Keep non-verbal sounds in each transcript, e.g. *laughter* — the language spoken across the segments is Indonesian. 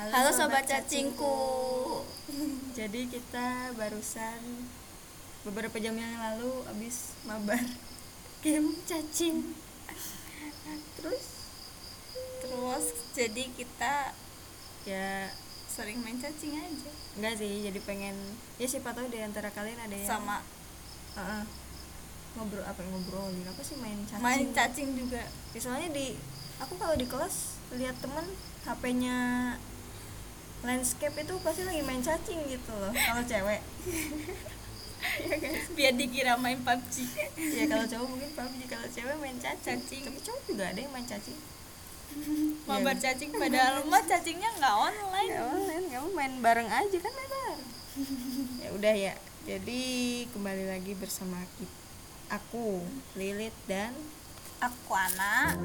Halo, sobat cacingku. *laughs* Jadi kita barusan beberapa jam yang lalu abis mabar *laughs* game cacing. Terus Terus jadi kita ya sering main cacing aja enggak sih jadi pengen ya siapa tahu di antara kalian ada yang sama Heeh. ngobrol apa ngobrolin apa sih main cacing main cacing juga. Ya, soalnya di aku kalau di kelas lihat temen HP-nya landscape itu pasti lagi main cacing gitu loh kalau cewek Biar dikira main PUBG. ya kalau cowok mungkin PUBG kalau cewek main cacing. Cacing. tapi cowok juga ada yang main cacing Mabar Iya. cacing padahal mah cacingnya nggak online. ya online kamu main bareng aja kan bareng ya udah ya jadi kembali lagi bersama kita aku Lilit dan Aku anak.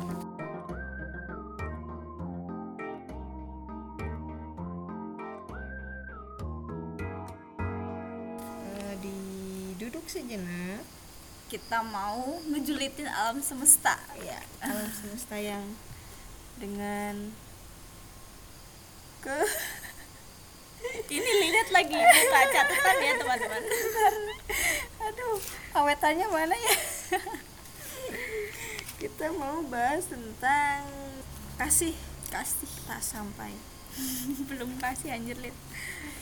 Sejenak Kita mau ngejulitin alam semesta. ya alam semesta yang dengan ke *laughs* Ini lihat lagi buka catatan ya teman-teman. aduh awetannya mana ya *laughs* kita mau bahas tentang kasih Kasih tak sampai *laughs* belum kasih anjir lid.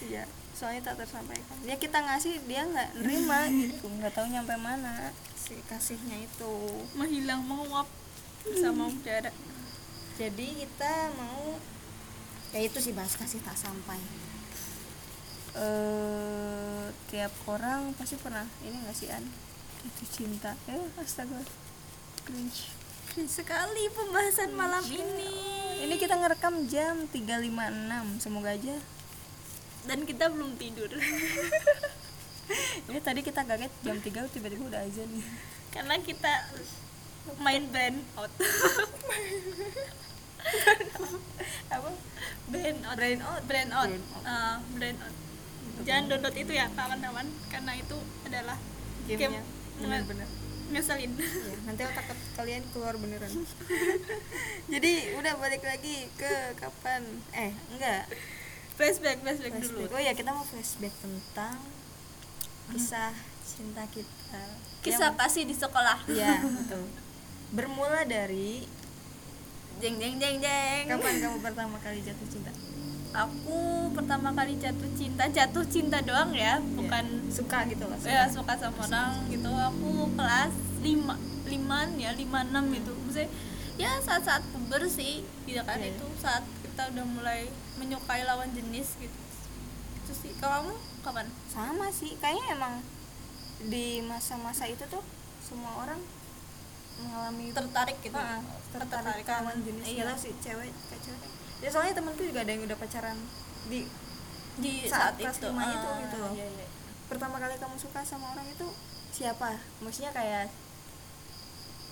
Iya, soalnya tak tersampaikan. Ya kita ngasih dia nggak nerima gitu, nggak tahu nyampe mana si kasihnya itu. Menghilang menguap sama udara. Jadi kita mau ya itu sih bahas kasih tak sampai. Eh tiap orang pasti pernah ini nggak sih an itu cinta. Eh astaga cringe. Sekali pembahasan malam ini. Ini kita ngerekam jam 3.56 Semoga aja dan kita belum tidur Ini tadi kita kaget jam 3 tiba-tiba udah azan nih karena kita main brand out. Apa? brand out. Brain out. Brand out. Brain out. Ah, brand out. Jangan download itu ya kawan-kawan karena itu adalah game bener-bener ngeselin. ya, nanti otak kalian keluar beneran *laughs* jadi udah balik lagi ke kapan eh enggak flashback, flashback, flashback. Dulu. oh ya kita mau flashback tentang kisah cinta kita. Kisah kasih di sekolah. ya betul. Bermula dari Jeng jeng jeng jeng. kapan kamu pertama kali jatuh cinta? Aku pertama kali jatuh cinta, jatuh cinta doang ya, bukan suka gitu loh ya suka. sama orang gitu. Aku kelas 5 liman ya lima enam gitu. Maksudnya ya saat saat puber sih gitu kan Iya. itu saat kita udah mulai menyukai lawan jenis gitu. Itu sih. Kalau kamu kapan? Sama sih. Kayaknya emang di masa-masa itu tuh semua orang mengalami tertarik gitu. Ah, tertarik lawan jenis. Iya. Iya sih cewek ke cewek. Ya soalnya temanku juga ada yang udah pacaran di di Saat saat, kelas itu. itu Ah, gitu iya, iya. pertama kali kamu suka sama orang itu siapa? Maksudnya kayak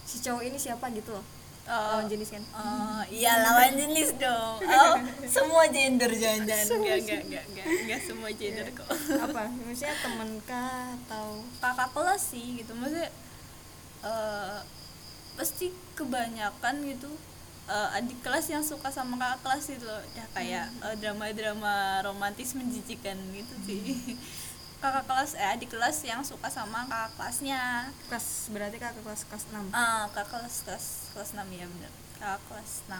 si cowok ini siapa gitu loh Oh, lawan jenis kan? oh, iya lawan jenis dong. Oh semua gender jangan-jangan. Enggak enggak enggak enggak enggak semua gender kok. Apa? Maksudnya temen kah atau? Kakak kelas sih gitu. Maksudnya eh, pasti kebanyakan gitu eh, adik kelas yang suka sama kakak kelas itu loh. Ya kayak eh, drama-drama romantis menjijikan gitu sih kakak kelas eh adik kelas yang suka sama kakak kelasnya. Kelas berarti kakak kelas kelas 6 ah kakak kelas kelas kelas 6 ya bener. Kakak kelas 6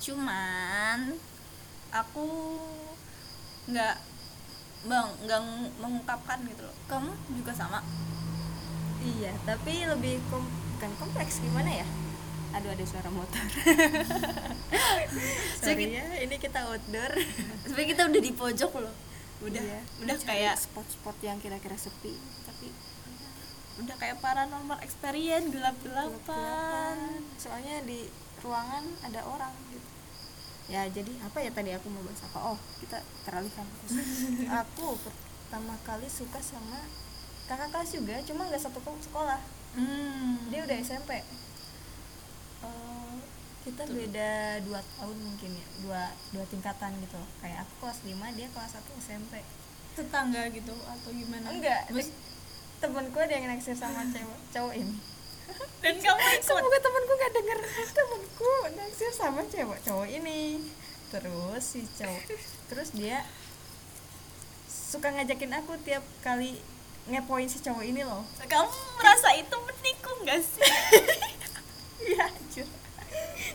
cuman aku nggak bang nggak mengungkapkan gitu loh. Kamu juga sama. Iya tapi lebih kom bukan kompleks gimana ya? Aduh ada suara motor. *laughs* Sorry ya ini kita outdoor. Sebenarnya kita udah di pojok loh udah Iya, udah kayak spot-spot yang kira-kira sepi tapi udah kayak paranormal experience gelap gelapan gelap-gelapan. soalnya di ruangan ada orang gitu. Ya jadi apa ya tadi aku mau bahas apa? Oh kita teralihkan. *laughs* Aku pertama kali suka sama kakak kelas juga cuma nggak satu sekolah. Hmm. dia udah SMP Eh, kita beda dua tahun mungkin ya dua dua tingkatan gitu. Kayak aku kelas 5 dia kelas 1 SMP tetangga gitu atau gimana? Enggak Terus- temenku ada yang naksir sama *laughs* cewek cowok ini. *laughs* Dan kamu ikut? Semoga temanku gak denger. *laughs* Temanku naksir sama cewek cowok ini. Terus si cowok terus dia suka ngajakin aku tiap kali ngepoin si cowok ini loh. Kamu merasa itu menikung gak sih? Iya anjir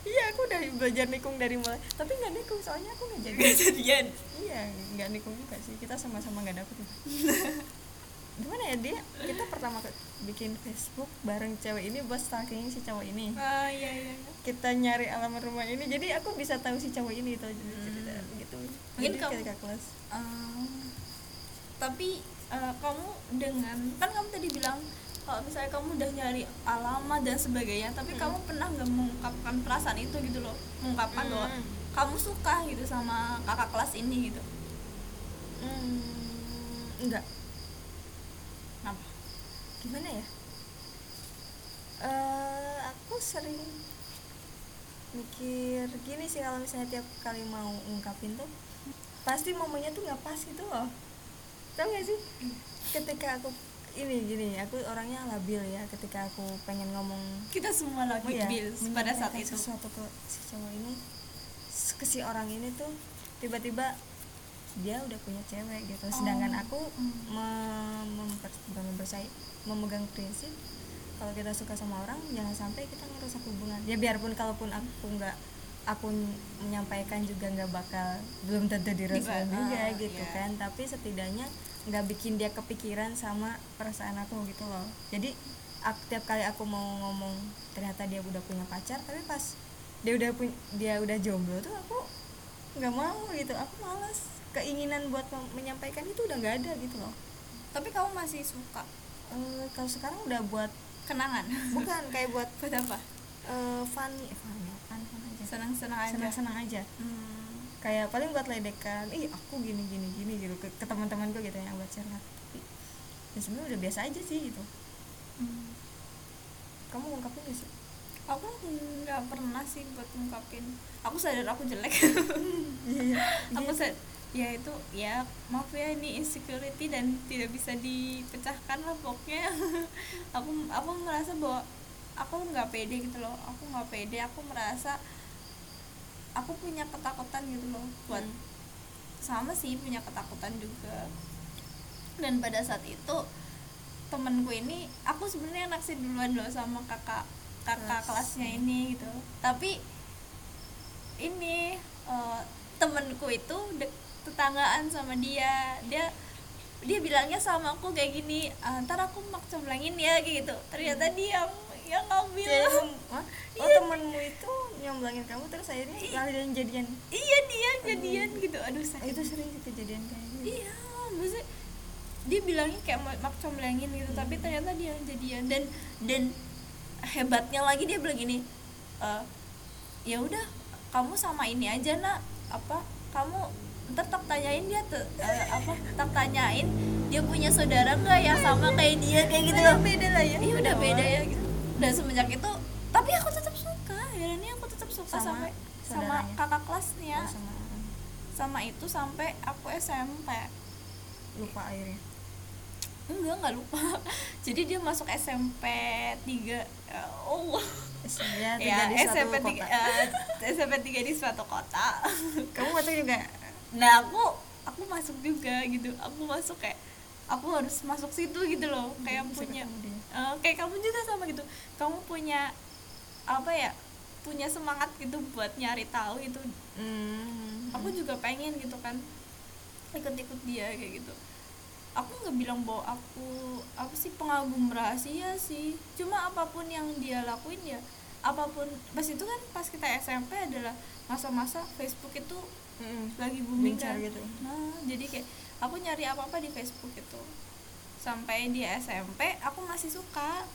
iya aku udah belajar nikung dari mulai. Tapi nggak nikung soalnya aku nggak jadi. Gak jadian? Iya nggak nikung juga sih. Kita sama-sama nggak dapet *laughs* gimana ya dia? Kita pertama bikin Facebook bareng cewek ini buat stalking si cowok ini. Ah iya iya iya. kita nyari alamat rumah ini. Jadi aku bisa tahu si cowok ini jadi cerita gitu. Mungkin jadi kamu- ketika kelas. Ah, tapi eh, kamu dengan kan kamu tadi bilang kalau misalnya kamu udah nyari alamat dan sebagainya tapi kamu pernah nggak mengungkapkan perasaan itu gitu loh? Mengungkapkan bahwa Hmm. kamu suka gitu sama kakak kelas ini gitu. Hmm, enggak kenapa? Gimana ya? Eh aku sering mikir gini sih kalau misalnya tiap kali mau ungkapin tuh pasti momennya tuh nggak pas gitu loh. Tau gak sih? Ketika aku ini gini aku orangnya labil ya ketika aku pengen ngomong kita semua lagi oh ya, pada saat itu sesuatu ke si cowok ini ke si orang ini tuh tiba-tiba dia udah punya cewek gitu sedangkan Oh. aku Hmm. mem- memper- bukan mempercayai memegang prinsip kalau kita suka sama orang jangan sampai kita ngerusak hubungan ya biarpun kalaupun aku nggak aku ny- menyampaikan juga nggak bakal belum tentu direspon juga ah, gitu iya. kan tapi setidaknya nggak bikin dia kepikiran sama perasaan aku gitu loh. Jadi aku, tiap kali aku mau ngomong ternyata dia udah punya pacar tapi pas dia udah punya dia udah jomblo tuh aku nggak mau gitu. Aku malas. Keinginan buat menyampaikan itu udah nggak ada gitu loh. Tapi kamu masih suka Eh, kalau sekarang udah buat kenangan? Bukan kayak buat *laughs* buat apa? Eh funny eh, funny fun fun aja. Senang-senang aja. Senang senang aja. Hmm. Kayak paling buat ledekan ih aku gini gini gini gitu ke, ke teman-teman gue gitu yang buat curhat tapi ya sebenarnya udah biasa aja sih gitu. Hmm. kamu ungkapin gak sih? Aku nggak pernah sih buat ngungkapin. Aku sadar aku jelek. *laughs* Iya aku sad ya itu ya maaf ya ini insecurity dan tidak bisa dipecahkan lah pokoknya. *laughs* Aku aku merasa bahwa aku nggak pede gitu loh. Aku nggak pede aku merasa aku punya ketakutan gitu loh buat Hmm. sama sih punya ketakutan juga. Dan pada saat itu temenku ini aku sebenarnya naksir duluan loh sama kakak kakak Kelas. kelasnya ini gitu. Tapi ini eh, temenku itu dek- tetanggaan sama dia. Dia dia bilangnya sama aku kayak gini "Ah, ntar aku mak comblangin ya kayak gitu. Ternyata dia yang yang ngambil. Kamu- Hah? oh Iya. temenmu itu nyomblangin kamu terus akhirnya kalian jadian. Iya dia jadian gitu. Aduh sakit. Itu sering sih kejadian kayak gitu? Iya maksudnya dia bilangnya kayak mak comblangin gitu tapi ternyata dia jadian. Dan dan hebatnya lagi dia bilang gini "Eh, ya udah kamu sama ini aja nak. Apa kamu ntar tak tanyain dia tuh eh, apa tak tanyain dia punya saudara nggak yang sama kayak dia? Kayak gitu Udah beda lah ya. Iya udah Oh. beda ya gitu dan semenjak itu tapi aku tetap suka. Herannya aku tetap suka Sama sampai sama kakak kelasnya. Oh, sama. Sama itu sampai aku SMP lupa airnya enggak enggak lupa. *laughs* Jadi dia masuk SMP 3 oh ya, *laughs* ya tiga di suatu SMP kota. 3 SMP 3 di suatu kota. Kamu masuk juga? Nah aku aku masuk juga gitu. Aku masuk kayak aku harus masuk situ gitu loh. Kayak Bisa punya dia. eh, kayak kamu juga sama gitu kamu punya apa ya punya semangat gitu buat nyari tahu gitu Hmm. aku juga pengen gitu kan ikut-ikut dia kayak gitu aku nggak bilang bahwa aku apa sih pengagum rahasia sih cuma apa pun yang dia lakuin ya apa pun pas itu kan pas kita SMP adalah masa-masa Facebook itu Mm-mm. lagi booming kan gitu. nah jadi kayak aku nyari apa apa di Facebook itu sampai di SMP aku masih suka.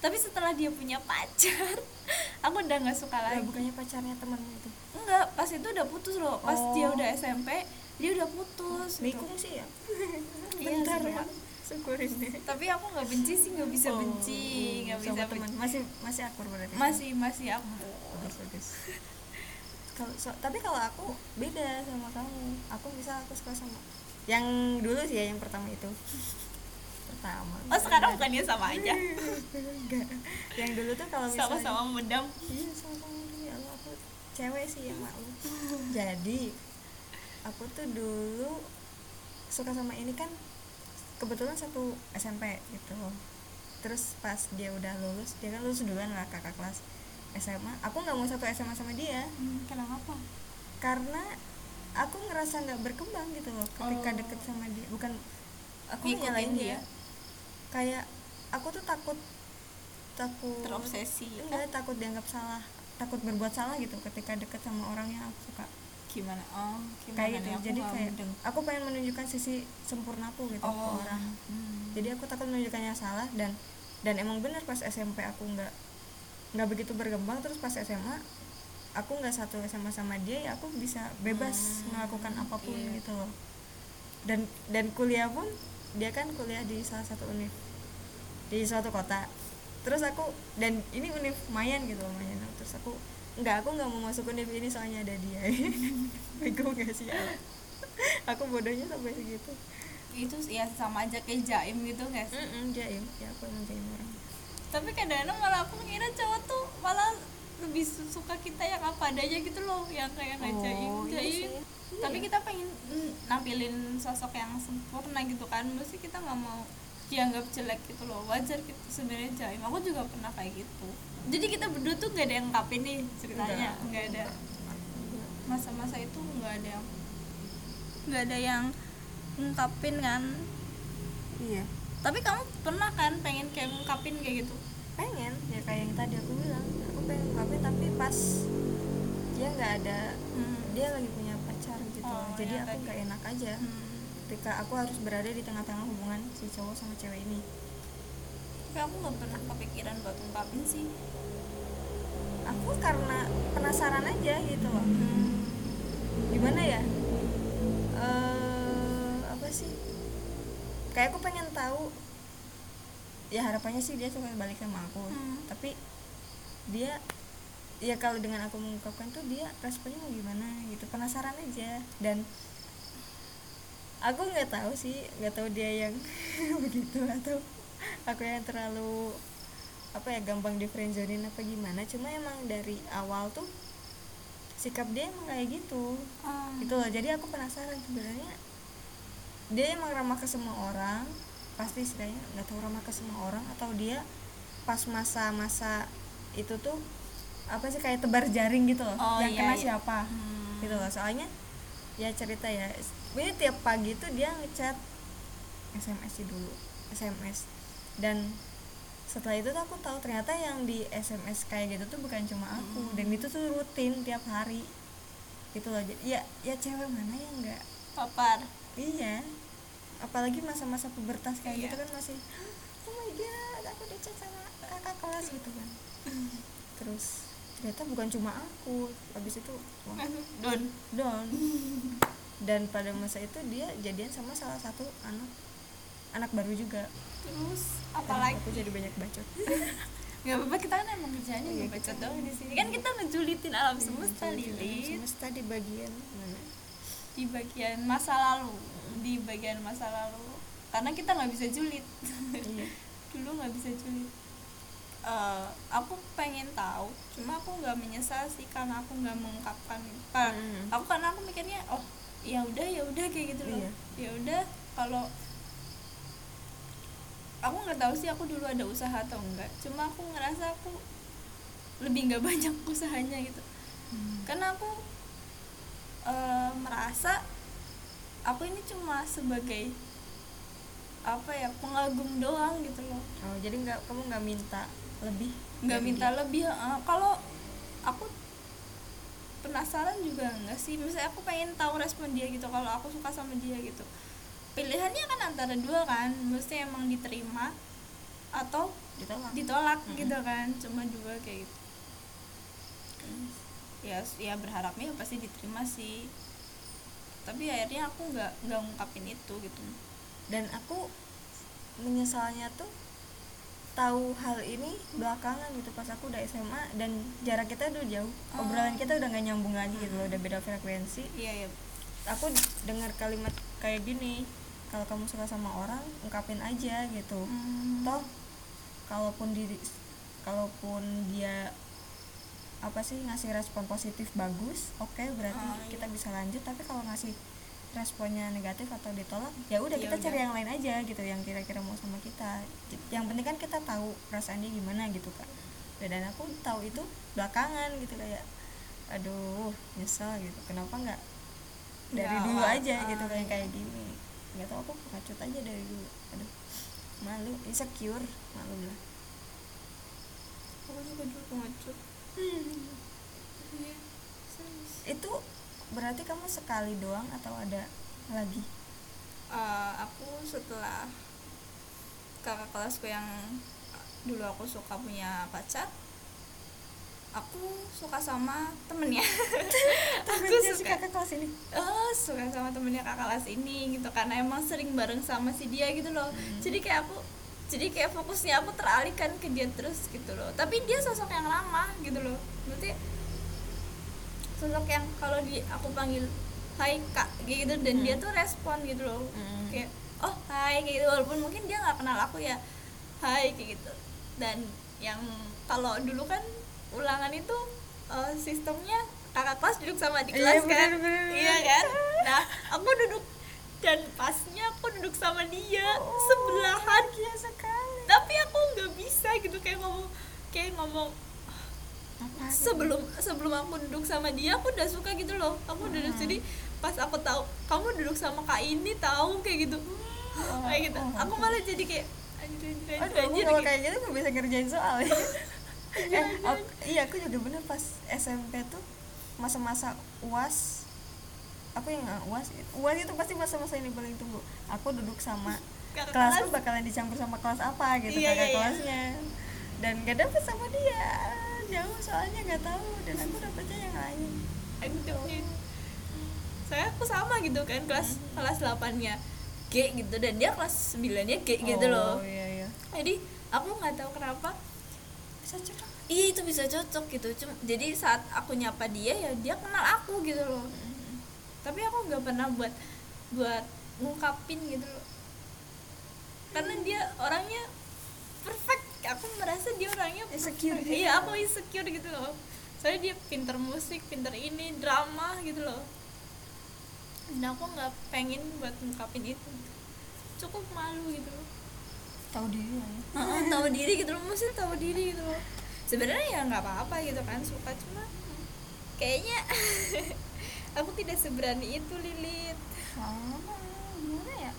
Tapi setelah dia punya pacar *laughs* aku udah nggak suka Lah, lagi. bukannya pacarnya temanmu itu? Enggak pas itu udah putus loh. Pas Oh. dia udah SMP dia udah putus gitu. nikung sih ya? *laughs* Iya bentar ya syukurin deh. Tapi aku nggak benci sih nggak bisa Oh, benci nggak sama bisa teman. benci. Masih masih akur berarti? Masih masih aku bagus bagus. *laughs* Kalau so- tapi kalau aku beda sama kamu. Aku bisa aku suka sama. Yang dulu sih ya yang pertama itu pertama. Oh sekarang bukannya sama aja. Enggak. Yang dulu tuh kalau misalnya sama-sama memendam iya sama-sama ya Allah aku cewek sih yang malu jadi aku tuh dulu suka sama ini kan kebetulan satu SMP gitu. Terus pas dia udah lulus dia kan lulus duluan lah kakak kelas SMA aku nggak mau satu SMA sama dia. Hmm, kenapa? Karena aku ngerasa nggak berkembang gitu loh ketika Oh. deket sama dia. Bukan aku Ngikutin nyalain dia. dia. Kayak aku tuh takut takut terobsesi. Enggak takut dianggap salah takut berbuat salah gitu ketika deket sama orang yang aku suka. Gimana? Oh gimana kayak gitu. Aku jadi kayak mudeng. aku pengen menunjukkan sisi sempurnaku gitu ke oh. orang. Hmm. jadi aku takut menunjukkannya salah dan dan emang benar pas SMP aku nggak nggak begitu berkembang terus pas SMA aku nggak satu SMA sama dia ya aku bisa bebas Hmm, melakukan apa pun iya. gitu loh. Dan dan kuliah pun dia kan kuliah di salah satu univ di suatu kota. Terus aku dan ini univ mayan gitu loh mayan terus aku nggak aku nggak mau masuk univ ini soalnya ada dia. *laughs* Bego nggak sih? Aku bodohnya sampai segitu. Itu ya sama aja kayak jaim gitu guys. Mm-mm, jaim. Ya aku emang jaim orang. Tapi kadang-kadang malah aku ngira cowok tuh malah lebih su- suka kita yang apa adanya gitu loh yang kayak nggak Oh, iya jaim sih. tapi Iya. kita pengen nampilin sosok yang sempurna gitu kan mesti kita nggak mau dianggap jelek gitu loh wajar gitu sebenarnya jaim. Aku juga pernah kayak gitu. Jadi kita berdua tuh gak ada yang ngungkapin nih ceritanya nggak ada. Masa-masa itu nggak ada yang nggak ada yang ngungkapin kan. Iya. Tapi kamu pernah kan pengen kayak ngungkapin kayak gitu? Pengen ya kayak yang tadi aku bilang tapi pas dia nggak ada Hmm. dia lagi punya pacar gitu. Oh, jadi yang aku nggak enak aja. Hmm. ketika aku harus berada di tengah-tengah hubungan si cowok sama cewek ini. Tapi aku nggak pernah kepikiran buat ngungkapin sih. Aku karena penasaran aja gitu loh. Hmm. gimana ya? Eh apa sih? Kayak aku pengen tahu ya harapannya sih dia suka balik sama aku. Hmm. tapi dia ya kalau dengan aku mengungkapkan tuh dia responnya mau gimana gitu penasaran aja. Dan aku nggak tahu sih nggak tahu dia yang *laughs* begitu atau aku yang terlalu apa ya gampang di friendzonin apa gimana. Cuma emang dari awal tuh sikap dia emang kayak gitu. Ah. gitu loh. Jadi aku penasaran sebenarnya dia emang ramah ke semua orang pasti istilahnya nggak tahu ramah ke semua orang atau dia pas masa-masa itu tuh apa sih kayak tebar jaring gitu loh Oh, yang iya, kena iya. siapa Hmm. gitu loh soalnya ya cerita ya ini tiap pagi tuh dia ngechat SMS sih dulu SMS dan setelah itu tuh aku tahu ternyata yang di SMS kayak gitu tuh bukan cuma aku Hmm. dan itu tuh rutin tiap hari gitu loh jadi ya ya cewek mana yang enggak papar iya apalagi masa-masa pubertas kayak Iya. gitu kan masih oh my god aku dicat sama kakak kelas gitu kan terus ternyata bukan cuma aku. Habis itu wah. Don. Down *laughs* dan pada masa itu dia jadian sama salah satu anak anak baru juga. Terus Dan apalagi? aku jadi banyak bacot. *laughs* Nggak apa-apa kita kan emang kerjanya Iya, nggak baca kita- doang di sini. kan kita ngejulitin alam semesta Jadi, Lilith semesta di bagian mana? Di bagian masa lalu. Di bagian masa lalu. Karena kita nggak bisa julid. Iya. *laughs* Dulu nggak bisa julid Eh, aku pengen tahu cuma aku nggak menyesal sih karena aku nggak mengungkapkan Ka- Hmm. aku karena aku mikirnya oh ya udah ya udah kayak gitu loh. Iya. ya udah kalau aku nggak tahu sih aku dulu ada usaha atau enggak cuma aku ngerasa aku lebih nggak *laughs* banyak usahanya gitu. Karena aku eh, merasa aku ini cuma sebagai apa ya pengagum doang gitu loh. Oh jadi nggak kamu nggak minta lebih? Nggak minta dia? lebih eh, kalau aku penasaran juga enggak sih. Misalnya aku pengen tahu respon dia gitu kalau aku suka sama dia gitu. Pilihannya kan antara dua kan. Mesti emang diterima atau ditolak. ditolak Mm-mm. gitu kan. Cuma dua kayak gitu. Ya ya berharapnya pasti diterima sih. Tapi akhirnya aku nggak nggak ngungkapin itu gitu. Dan aku menyesalnya tuh tahu hal ini belakangan gitu pas aku udah SMA dan jarak kita udah jauh Oh. obrolan kita udah nggak nyambung lagi gitu loh udah beda frekuensi iya ya aku dengar kalimat kayak gini kalau kamu suka sama orang ungkapin aja gitu Hmm. toh kalaupun diri kalaupun dia apa sih ngasih respon positif bagus oke berarti Ah, iya. kita bisa lanjut tapi kalau ngasih responnya negatif atau ditolak ya udah Ya kita cari yang lain aja gitu yang kira-kira mau sama kita. Yang penting kan kita tahu perasaan dia gimana gitu kan dan aku tahu itu belakangan gitu kayak aduh nyesel gitu. Kenapa nggak dari Nggak dulu aja gitu Ah, kayak iya. kayak gini. Nggak tahu aku pengecut aja dari dulu. Aduh malu insecure malu lah. Aku juga dulu pengecut iya serius. Itu berarti kamu sekali doang atau ada lagi? Eh, aku setelah kakak kelasku yang dulu aku suka punya pacar aku suka sama temennya. *laughs* Aku Temennya si suka. kakak kelas ini? Oh suka sama temennya kakak kelas ini gitu karena emang sering bareng sama si dia gitu loh. Jadi kayak aku jadi kayak fokusnya aku teralihkan ke dia terus gitu loh. Tapi dia sosok yang ramah gitu loh. Berarti sosok yang kalau di aku panggil hai kak gitu dan dia tuh respon gitu loh. Hmm. kayak oh hai kayak gitu. Walaupun mungkin dia nggak kenal aku ya hai kayak gitu. Dan yang kalau dulu kan ulangan itu eh, sistemnya kakak kelas duduk sama di Iya, kelas kan? bener, bener, iya kan? Nah aku duduk dan pasnya aku duduk sama dia sebelahan. iya sekali. Tapi aku nggak bisa gitu kayak ngomong kayak ngomong sebelum sebelum aku duduk sama dia aku udah suka gitu loh. Aku duduk Hmm. sini pas aku tahu kamu duduk sama kak ini tahu kayak gitu. Kayak gitu. oh, aku malah jadi kayak anjir anjir anjir, aku anjir kalau kayak- gitu gak bisa ngerjain soal ya. *laughs* eh, aku- iya aku juga bener pas SMP tuh masa-masa uas aku yang nggak uas uas itu pasti masa-masa ini paling tunggu. Aku duduk sama *laughs* Kakak kelas. bakalan dicampur sama kelas apa gitu Iya, kakak iya, iya. kelasnya. Dan gak dapet sama dia jauh soalnya gak tahu. Dan aku dapetnya yang lain. Anjir. saya aku sama gitu kan kelas Hmm. kelas 8 nya G gitu. Dan dia kelas 9 nya G gitu loh. oh iya iya. Jadi aku nggak tahu kenapa bisa cocok? Iya itu bisa cocok gitu. Cuma jadi saat aku nyapa dia ya dia kenal aku gitu loh. Tapi aku nggak pernah buat buat ngungkapin gitu loh. Karena dia orangnya perfect aku merasa dia orangnya Insecure. perfect. iya aku insecure gitu loh. Soalnya dia pinter musik pinter ini drama gitu loh. Dan aku nggak pengen buat ngungkapin itu. Cukup malu gitu loh. Tahu diri ya. Heeh, tahu diri gitu loh. Mesti tahu diri gitu loh. Sebenarnya ya nggak apa-apa gitu kan suka cuma kayaknya *laughs* aku tidak seberani itu lilit. Sama gimana ya?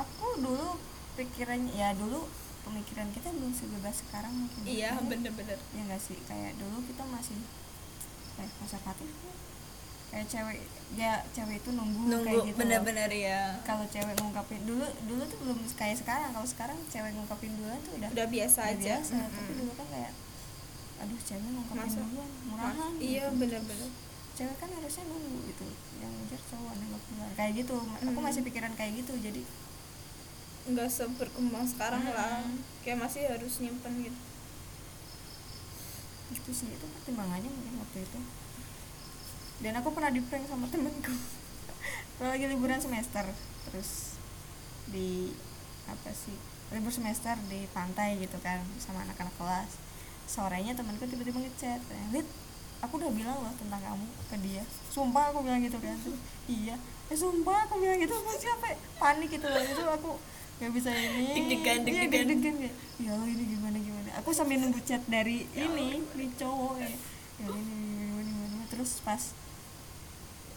Aku dulu pikirannya ya dulu pemikiran kita belum sebebas sekarang mungkin. Iya Ya, bener-bener. Ya nggak sih? Kayak dulu kita masih kayak konservatif ya. kayak cewek ya cewek itu nunggu, kayak nunggu gitu loh. bener-bener ya kalau cewek ngungkapin dulu dulu tuh belum kayak sekarang. Kalau sekarang cewek ngungkapin duluan tuh udah udah biasa udah aja. biasa. Tapi Mm-mm. dulu kan kayak aduh cewek ngungkapin Masa- duluan murahan Mas- iya gitu. bener-bener. Cewek kan harusnya nunggu gitu. Yang ngejar cowok nembak duluan kayak gitu. Aku Hmm. masih pikiran kayak gitu. Jadi nggak seberkembang sekarang lah. Mm-mm. kayak masih harus nyimpen gitu. Itu sih itu pertimbangannya mungkin waktu itu. Dan aku pernah di prank sama temenku *laughs* kalau lagi liburan semester terus di apa sih libur semester di pantai gitu kan sama anak-anak kelas. Sorenya temanku tiba-tiba ngechat Lid aku udah bilang loh tentang kamu ke dia. Sumpah aku bilang gitu kan. *laughs* Iya. Eh sumpah aku bilang gitu aku siapa panik gitu loh. Itu aku nggak bisa ini. Deg-degan, Iya, deg-degan. deg-degan kayak ya Allah ini gimana gimana? Aku sambil nunggu chat dari ini di cowok kayak ya ini gimana gimana, terus pas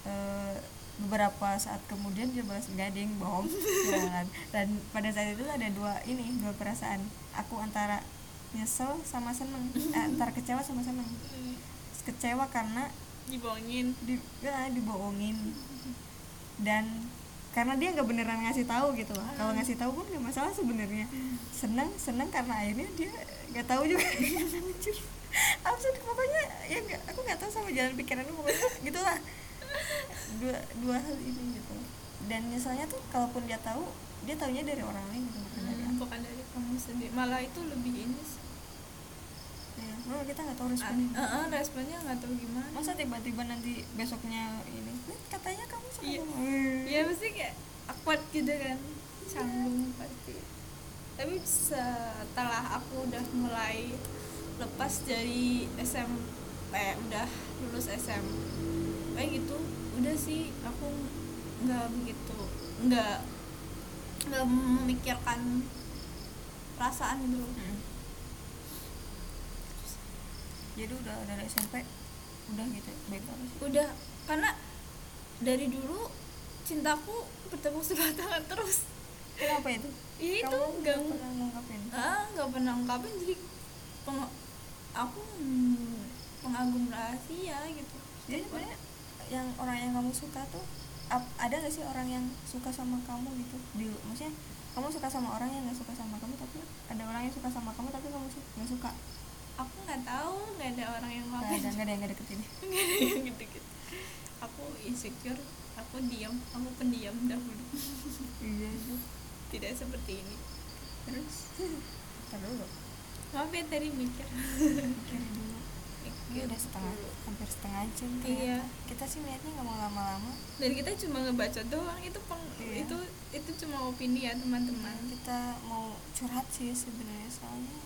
eh, beberapa saat kemudian dia balas ada yang bohong. Jangan. *laughs* dan pada saat itu ada dua ini dua perasaan. Aku antara nyesel sama seneng. Eh, *laughs* antara kecewa sama seneng. Kecewa karena dibohongin. di, ya, dibohongin. Dan karena dia nggak beneran ngasih tahu gitu loh. Kalau ngasih tahu pun nggak masalah sebenarnya. Seneng seneng karena akhirnya dia nggak tahu juga. *laughs* Absurd. Pokoknya ya nggak aku nggak tahu sama jalan pikirannya pokoknya gitulah. Dua dua hal ini gitu. Dan misalnya tuh kalaupun dia tahu dia taunya dari orang lain gitu bukan dari Hmm, aku. bukan dari kamu sendiri. Malah itu lebih ini sih. Ya, kita nggak tahu Ah, responnya. Eh, eh, responnya nggak tahu gimana. Masa tiba-tiba nanti besoknya ini "Lid, katanya kamu suka Iya. sama Eh. ya pasti kayak awkward gitu kan canggung pasti tapi setelah aku udah mulai lepas dari SMP udah lulus SMP gitu udah sih aku nggak begitu nggak nggak memikirkan perasaan gitu loh. Mm. jadi udah dari SMP udah gitu baik banget sih udah karena dari dulu cintaku bertepuk sebelah tangan terus. Kenapa itu? Ya itu nggak pernah ngungkapin? Ah nggak pernah ungkapin jadi peng- aku hmm, pengagum rahasia gitu. Jadi sebenarnya yang orang yang kamu suka tuh ada gak sih orang yang suka sama kamu gitu? Di maksudnya kamu suka sama orang yang nggak suka sama kamu tapi ada orang yang suka sama kamu tapi kamu nggak suka? Aku nggak tahu nggak ada orang yang nggak ada nggak ada yang nggak deketin *laughs* nggak ada yang gitu gitu aku insecure aku diam aku pendiam dahulu. Iya. Tidak seperti ini. Terus? Dulu. Maaf ya tadi mikir. Pikirin dulu. Ini Mikir udah setengah hampir setengah jam Iya. kita sih niatnya nggak mau lama-lama. Dan kita cuma ngebaca doang itu peng- Iya. itu itu cuma opini ya teman-teman. Kita mau curhat sih sebenarnya soalnya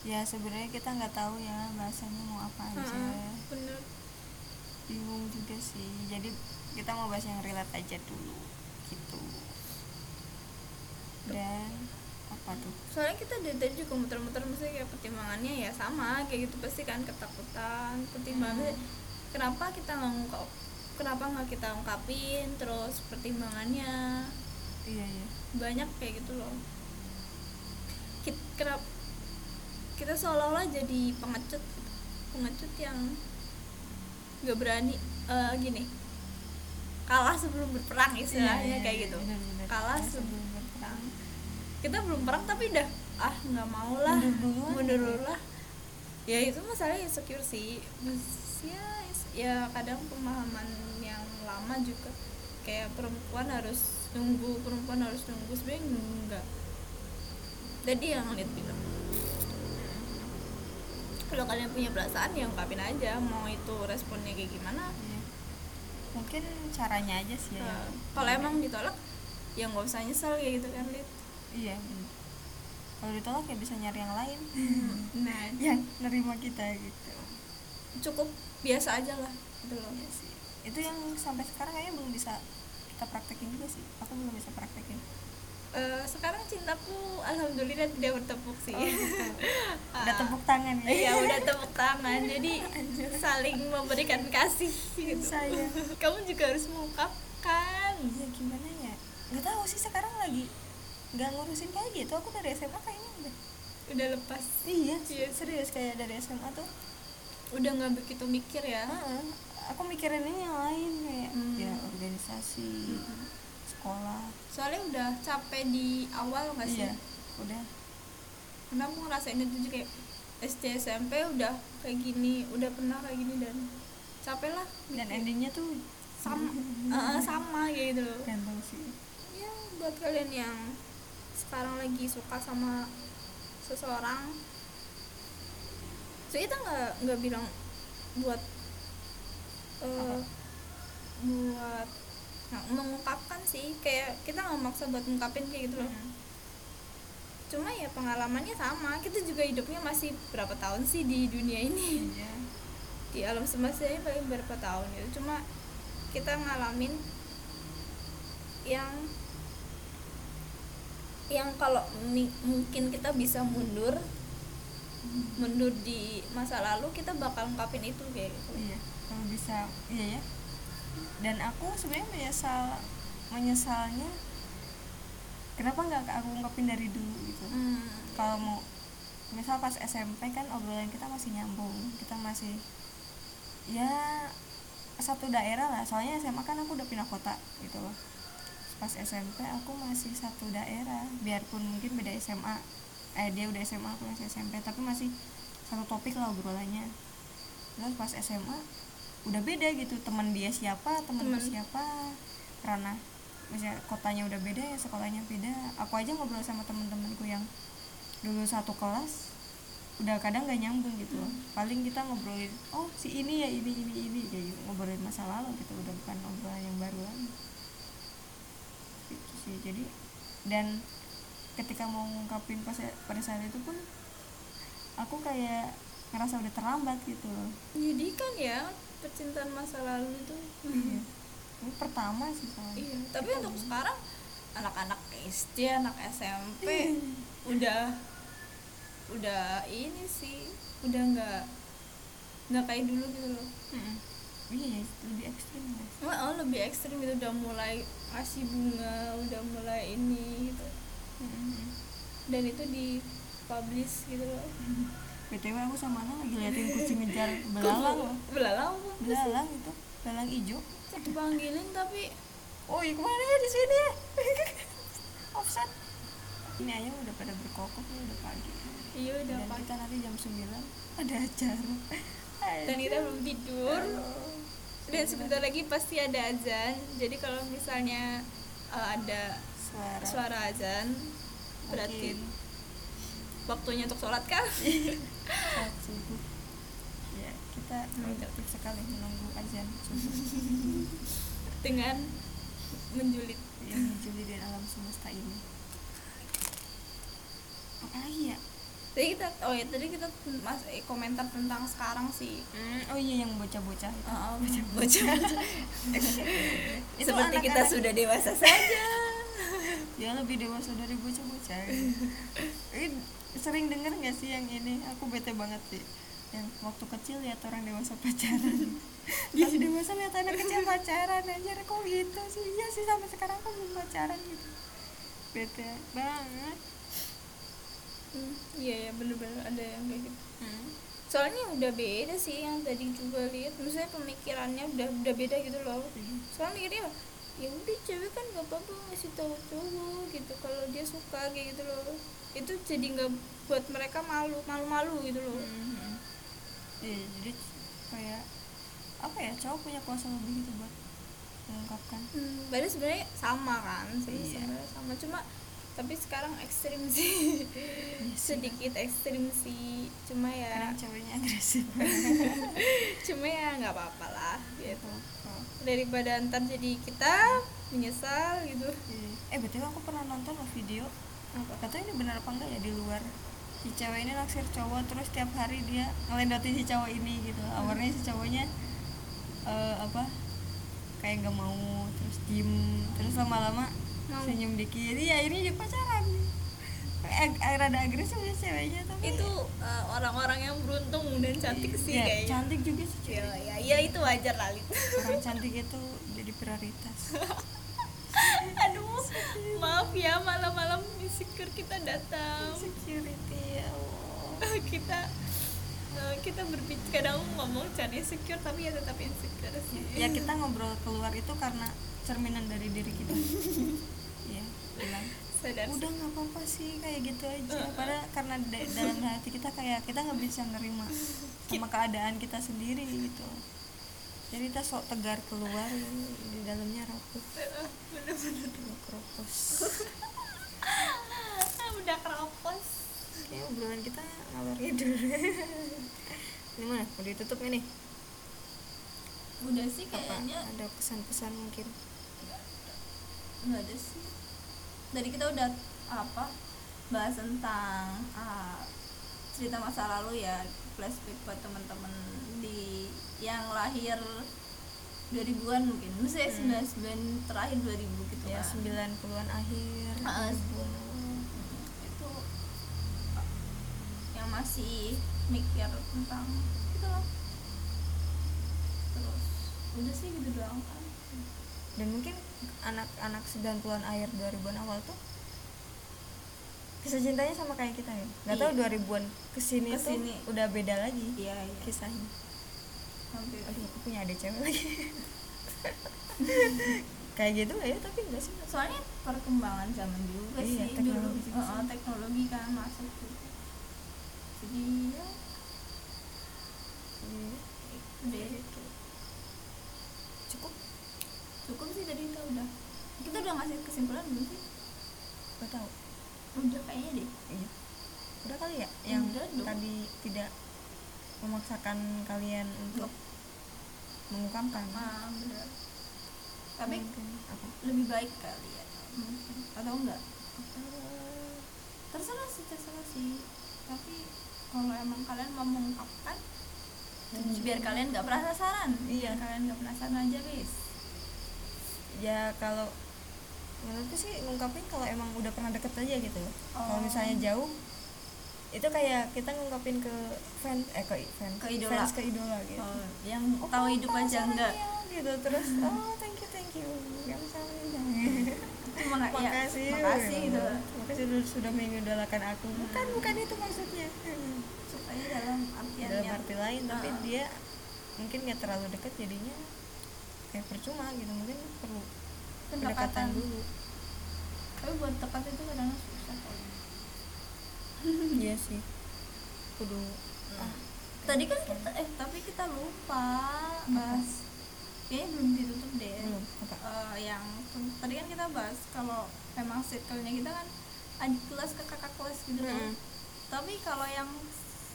ya sebenarnya kita nggak tahu ya bahasanya mau apa aja. Bener bingung juga sih. Jadi kita mau bahas yang relate aja dulu gitu. Dan apa tuh? Soalnya kita dari tadi juga muter-muter maksudnya kayak pertimbangannya ya sama kayak gitu. Pasti kan ketakutan pertimbangan Hmm. kenapa kita nggak ngungkap kenapa nggak kita ungkapin terus pertimbangannya? Iya iya. Banyak kayak gitu loh. Kita kenapa kita seolah-olah jadi pengecut pengecut yang nggak berani eh, gini. Kalah sebelum berperang istilahnya Iya, kayak iya, gitu. bener-bener. kalah Kalah sebelum berperang. kita belum perang tapi udah ah nggak mau lah. Mundur dulu lah. Ya itu masalah insecure sih. Ya ya kadang pemahaman yang lama juga. Kayak perempuan harus nunggu perempuan harus nunggu. Sebenarnya enggak jadi yang lihat film kalau kalian punya perasaan ya ungkapin aja. Mau itu responnya kayak gimana? Iya. mungkin caranya aja sih ya. Nah, kalau emang ditolak ya nggak usah nyesel kayak gitu kan Lid iya kalau ditolak ya bisa nyari yang lain. Nah. *laughs* Yang nerima kita gitu. Cukup biasa aja lah gitu loh. Iya sih. Itu yang sampai sekarang kayaknya belum bisa kita praktekin juga sih. Aku belum bisa praktekin Eh, sekarang cintaku alhamdulillah tidak bertepuk sih Oh. *laughs* Ah. udah tepuk tangan ya Iya udah tepuk tangan jadi *laughs* saling memberikan kasih gitu. Saya. *laughs* kamu juga harus mengungkapkan iya gimana ya nggak tahu sih sekarang lagi nggak ngurusin kayak gitu aku dari SMA kayaknya udah udah lepas iya Iya. serius kayak dari SMA tuh udah nggak begitu mikir ya Heeh. aku mikirin ini yang lain kayak Hmm. ya organisasi sekolah. Soalnya udah capek di awal nggak sih? Iya udah. Karena aku ngerasain itu juga kayak SD SMP udah kayak gini udah pernah kayak gini dan capek lah dan gitu. endingnya tuh sama *laughs* eh, sama gitu loh. Ganteng sih. Ya buat kalian yang sekarang lagi suka sama seseorang so kita nggak nggak bilang buat Apa? buat nggak mengungkapkan sih kayak kita nggak maksa buat ngungkapin kayak gitu loh. Hmm. cuma ya pengalamannya sama kita juga hidupnya masih berapa tahun sih di dunia ini? Iya. Di alam semesta ini paling berapa tahun gitu. Cuma kita ngalamin yang yang kalau mungkin kita bisa mundur mundur di masa lalu kita bakal ngungkapin itu kayak gitu. Iya kalau bisa iya ya dan aku sebenarnya menyesal menyesalnya kenapa nggak aku ungkapin dari dulu gitu? Hmm, kalau mau misal pas SMP kan obrolan kita masih nyambung kita masih ya satu daerah lah. Soalnya SMA kan aku udah pindah kota gitu loh. Pas SMP aku masih satu daerah biarpun mungkin beda SMA eh dia udah SMA aku masih SMP tapi masih satu topik lah obrolannya. Terus pas SMA udah beda gitu teman dia siapa temanku Temen. siapa karena misalnya kotanya udah beda ya sekolahnya beda. Aku aja ngobrol sama temen-temenku yang dulu satu kelas udah kadang gak nyambung gitu loh. Paling kita ngobrolin oh si ini ya ini ini ini. Kayak gitu ngobrolin masa lalu gitu udah bukan obrolan yang baru lagi. Gitu sih jadi dan ketika mau ngungkapin pas pada saat itu pun aku kayak ngerasa udah terlambat gitu loh. Menyedihkan ya percintaan masa lalu itu. Iya. ini pertama sih soalnya. Iya tapi untuk sekarang anak-anak SD anak SMP udah udah ini sih udah nggak nggak kayak dulu gitu loh. Iya lebih ekstrim guys oh, lebih ekstrim gitu udah mulai kasih bunga udah mulai ini gitu. Dan itu di publish gitu loh btw aku sama Ana lagi liatin kucing ngejar belalang. Loh belalang? Apa belalang itu belalang hijau dipanggilin tapi oh iya ke mana ya di sini? Ya *laughs* offset. Ini ayam udah pada berkokok ya udah pagi. Iya udah dan pagi. kita nanti jam 9 ada acara *laughs* dan kita belum tidur. Dan sebentar lagi pasti ada azan. Jadi kalau misalnya uh, ada suara. suara azan berarti waktunya untuk sholat kan *laughs* saat subuh ya kita produktif sekali menunggu azan. Subuh dengan menjulit yang menjuli di alam semesta ini. Apa lagi ya? Tadi kita oh ya tadi kita mas eh, komentar tentang sekarang sih. Hmm, oh iya yang bocah-bocah. Itu Oh, bocah Itu seperti kita anak-anak- sudah dewasa saja. *laughs* Dia lebih dewasa dari bocah-bocah. ini *laughs* sering denger nggak sih yang ini? Aku bete banget sih. Yang waktu kecil lihat orang dewasa pacaran. *laughs* Pas dewasa lihat anak kecil pacaran aja kok gitu sih? Iya sih sampai sekarang aku belum pacaran gitu. Bete banget. Hmm, iya ya bener-bener ada yang kayak gitu. Hmm. soalnya udah beda sih yang tadi juga lihat. Misalnya pemikirannya udah udah beda gitu loh. Soalnya mikirnya ya udah cewek kan gak apa-apa ngasih tahu cowok gitu kalau dia suka kayak gitu loh itu jadi nggak buat mereka malu malu-malu gitu loh Hmm. Iya, jadi kayak apa ya cowok punya kuasa lebih gitu buat mengungkapkan hmm, sebenarnya sama kan sih Iya. sebenarnya sama cuma tapi sekarang ekstrim sih. Iya sih. sedikit ekstrim sih. Cuma ya ceweknya agresif. *laughs* Cuma ya nggak apa-apa lah gitu. Oh. daripada ntar jadi kita menyesal gitu. Iya. eh betul aku pernah nonton loh video. Apa? Tau ini benar apa enggak ya di luar? Si cewek ini naksir cowok terus tiap hari dia ngelendotin si cowok ini gitu. Awalnya si cowoknya eh, apa kayak nggak mau terus diem. Terus lama-lama Mau. senyum dikit ya ini juga pacaran. Ag ag- rada agresif ya ceweknya tapi itu uh, orang-orang yang beruntung dan cantik sih ya, kayaknya. cantik juga sih ya, cewek ya, ya itu wajar lah. Orang cantik itu jadi prioritas. *laughs* Aduh maaf ya malam-malam insecure kita datang. Security ya Allah. *laughs* Kita uh, kita berbicara kadang ngomong cari insecure tapi ya tetap insecure sih. Ya kita ngobrol keluar itu karena cerminan dari diri kita. ya *laughs* bilang. Sadar. Udah nggak apa-apa sih kayak gitu aja. Padahal karena da- dalam hati kita kayak kita nggak bisa nerima sama keadaan kita sendiri gitu. Jadi kita sok tegar keluar di dalamnya rapuh. *laughs* Udah keropos Ah, udah keropos kayak obrolan kita ngalor ngidul *laughs* ini mana? Udah ditutup nih udah sih apa? kayaknya. Ada pesan-pesan mungkin? Nggak ada sih dari kita udah apa bahas tentang ah, cerita masa lalu ya flashback buat teman-teman di yang lahir 2000-an mungkin. Maksudnya Hmm. 99 terakhir 2000 gitu ya kan 90-an akhir. 2000-an awal. itu yang masih mikir tentang gitu loh terus udah sih gitu doang kan dan mungkin anak-anak 90-an akhir 2000-an awal tuh kisah cintanya sama kayak kita ya. Nggak tahu Iya. 2000-an ke sini, Ke sini. tuh udah beda lagi iya iya. kisahnya. Hampir aduh aku punya adik cewek lagi. *laughs* Kayak gitu ya? Tapi enggak sih. Soalnya perkembangan zaman juga Iya, sih teknologi dulu Heeh, sih. teknologi kan masuk juga jadi ya. Iya. udah itu cukup cukup sih tadi kita udah. Kita udah ngasih kesimpulan belum sih? Nggak tahu. Udah kayaknya deh. Iya. Udah kali ya yang Udah dong. tadi tidak memaksakan kalian untuk mengungkapkan? Ah bener tapi Mungkin apa? lebih baik kali ya. Mungkin atau enggak terserah sih terserah sih. Tapi kalau emang kalian mau mengungkapkan biar kalian nggak penasaran. Iya. kalian nggak penasaran aja bis ya kalau menurutku sih ngungkapin kalau emang udah pernah deket aja gitu. Loh kalau Oh. misalnya jauh itu kayak kita ngungkapin ke fans eh ke fans Ke idola. fans ke idola gitu. Oh, yang Oh, tahu hidup aja enggak? ya? gitu terus *laughs* oh thank you thank you kamu sama nggak ya makasih. makasih gitu. Makasih sudah, sudah mengidolakan aku. Bukan bukan itu maksudnya. Supaya dalam artian dalam yang arti lain tapi Ah. dia mungkin nggak terlalu dekat jadinya kayak percuma gitu mungkin perlu pendekatan. pendekatan dulu. Tapi buat dekat itu kadang susah kok. *laughs* Iya sih. Kudu ah, tadi kan kita eh tapi kita lupa bahas. Kayaknya belum ditutup deh. Belum apa? Eh, yang tadi kan kita bahas kalau memang circle-nya kita kan adik kelas ke kakak kelas gitu loh. Mm-mm. tapi kalau yang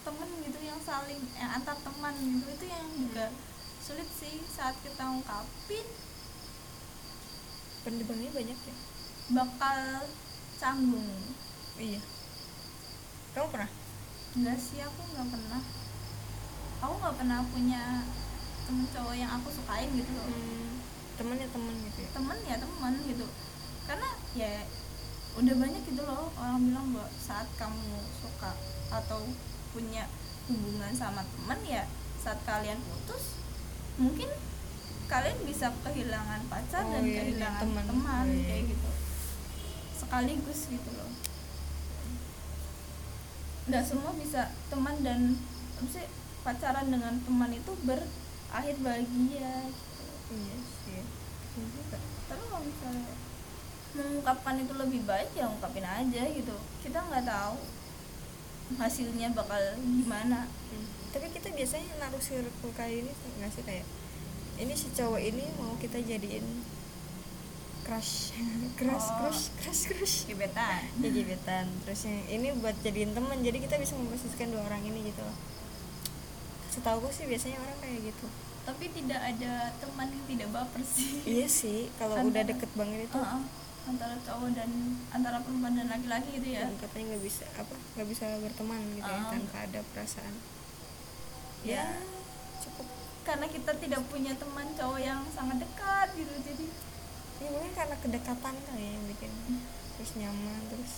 temen gitu yang saling yang antar teman gitu itu yang juga sulit sih saat kita ungkapin. Pendebangnya banyak ya? Bakal canggung. Iya. Kamu pernah? Enggak sih aku nggak pernah. Aku nggak pernah punya temen cowok yang aku sukain gitu loh. Hmm, temen ya temen gitu ya? Temen ya temen gitu. Karena ya udah banyak gitu loh orang bilang bahwa saat kamu suka atau punya hubungan sama temen ya saat kalian putus mungkin kalian bisa kehilangan pacar Oh, dan iya, iya, kehilangan teman. teman, Oh, iya. kayak gitu sekaligus gitu loh nggak semua bisa teman dan apa sih pacaran dengan teman itu berakhir bahagia gitu iya sih Betul juga. tapi kalau misalnya mengungkapkan itu lebih baik ya ungkapin aja gitu kita nggak tahu hasilnya bakal gimana Hmm. Tapi kita biasanya naruh circle kayak ini nggak sih kayak ini si cowok ini mau kita jadiin crush. *laughs* Crush Oh. crush crush crush. Gebetan. Ya gebetan. Terus yang ini buat jadiin teman jadi kita bisa memposisikan dua orang ini gitu loh. Setahu gue sih biasanya orang kayak gitu. Tapi tidak ada teman yang tidak baper sih. Iya sih kalau udah deket banget itu. Heeh. antara cowok dan antara perempuan dan laki-laki gitu ya. Katanya nggak bisa apa nggak bisa berteman gitu ya Ah. tanpa ada perasaan Ya. ya cukup. Karena kita tidak punya teman cowok yang sangat dekat gitu jadi ya mungkin karena kedekatan kali ya yang bikin terus nyaman terus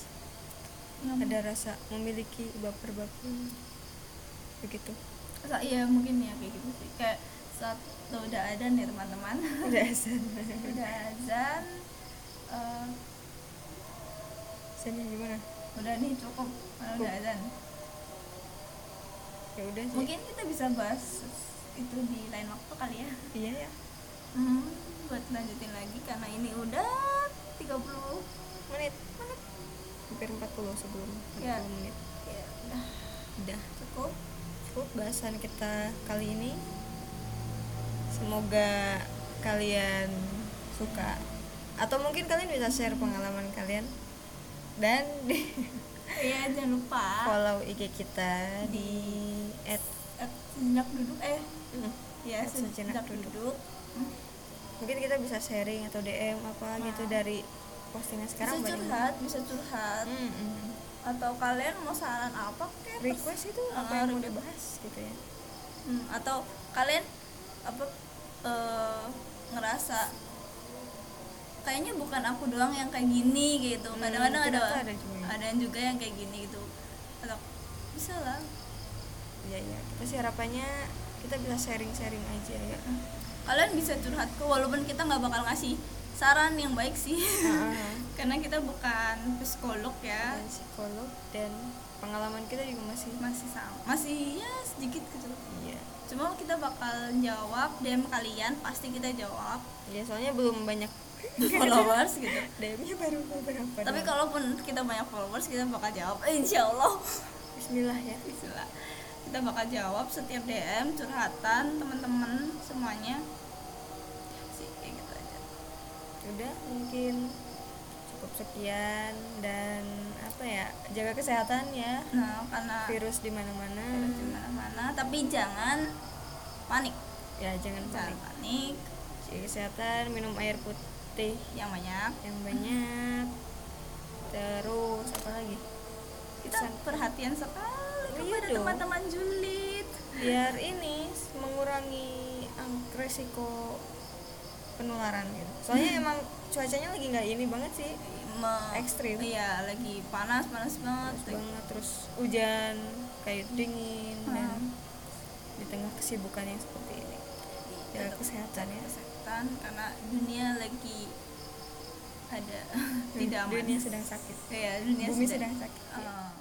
nggak- ada rasa memiliki baper-baper. Begitu. Sa- iya mungkin ya kayak gitu sih. Kayak saat lo udah ada nih teman-teman. *laughs* Udah azan. Udah azan Azannya gimana? udah nih cukup. Udah azan ya udah sih. Mungkin kita bisa bahas itu di lain waktu kali ya. Iya ya hmm, buat lanjutin lagi karena ini udah 30 menit. Menit. Hampir 40 sebelum 40 Ya. menit. Ya udah. Udah. Cukup. Cukup bahasan kita kali ini. Semoga kalian suka. Atau mungkin kalian bisa share pengalaman kalian dan di iya jangan lupa follow IG kita di at at sejenak duduk eh Hmm, ya sejenak sejenak duduk. duduk Hmm. mungkin kita bisa sharing atau DM apa gitu Nah. dari postingan sekarang bisa curhat bisa curhat Hmm, hmm. atau kalian mau saran apa kayak request itu apa Ah, yang mau dibahas gitu ya Hmm, atau kalian apa eh, ngerasa kayaknya bukan aku doang yang kayak gini gitu. Hmm, kadang-kadang ada ternyata ada juga. ada yang juga yang kayak gini gitu. Atau bisa lah. Iya iya. Kita sih harapannya kita bisa sharing-sharing aja ya. Kalian bisa curhat ke walaupun kita nggak bakal ngasih saran yang baik sih. *laughs* Karena kita bukan psikolog ya. Dan psikolog dan pengalaman kita juga masih masih sama. Masih ya sedikit gitu. Iya. Cuma kita bakal jawab DM kalian pasti kita jawab. Ya soalnya belum banyak followers gitu. DM-nya baru beberapa tapi kalaupun kita banyak followers kita bakal jawab. Eh, insya Allah Bismillah ya. Bismillah. kita bakal jawab setiap DM curhatan teman-teman semuanya. Sih kayak gitu aja. Udah mungkin cukup sekian dan apa ya jaga kesehatan ya. Nah karena virus di mana-mana. virus di mana-mana. Tapi jangan panik. Ya jangan jangan panik. panik. Jaga kesehatan minum air putih yang banyak. Yang banyak. Terus apa lagi? Kita perhatian sekali Oh, iya kepada teman-teman julid. Biar ini mengurangi ang- resiko penularan gitu. Soalnya *laughs* emang cuacanya lagi nggak ini banget sih. Me- Ekstrim. iya lagi panas panas banget Terus banget terus hujan kayak dingin dan Hmm. di tengah kesibukan yang seperti ini. Jaga kesehatan ya kesehatan karena dunia lagi ada *laughs* tidak aman. dunia sedang sakit. Iya, dunia bumi sedang sakit. Ah.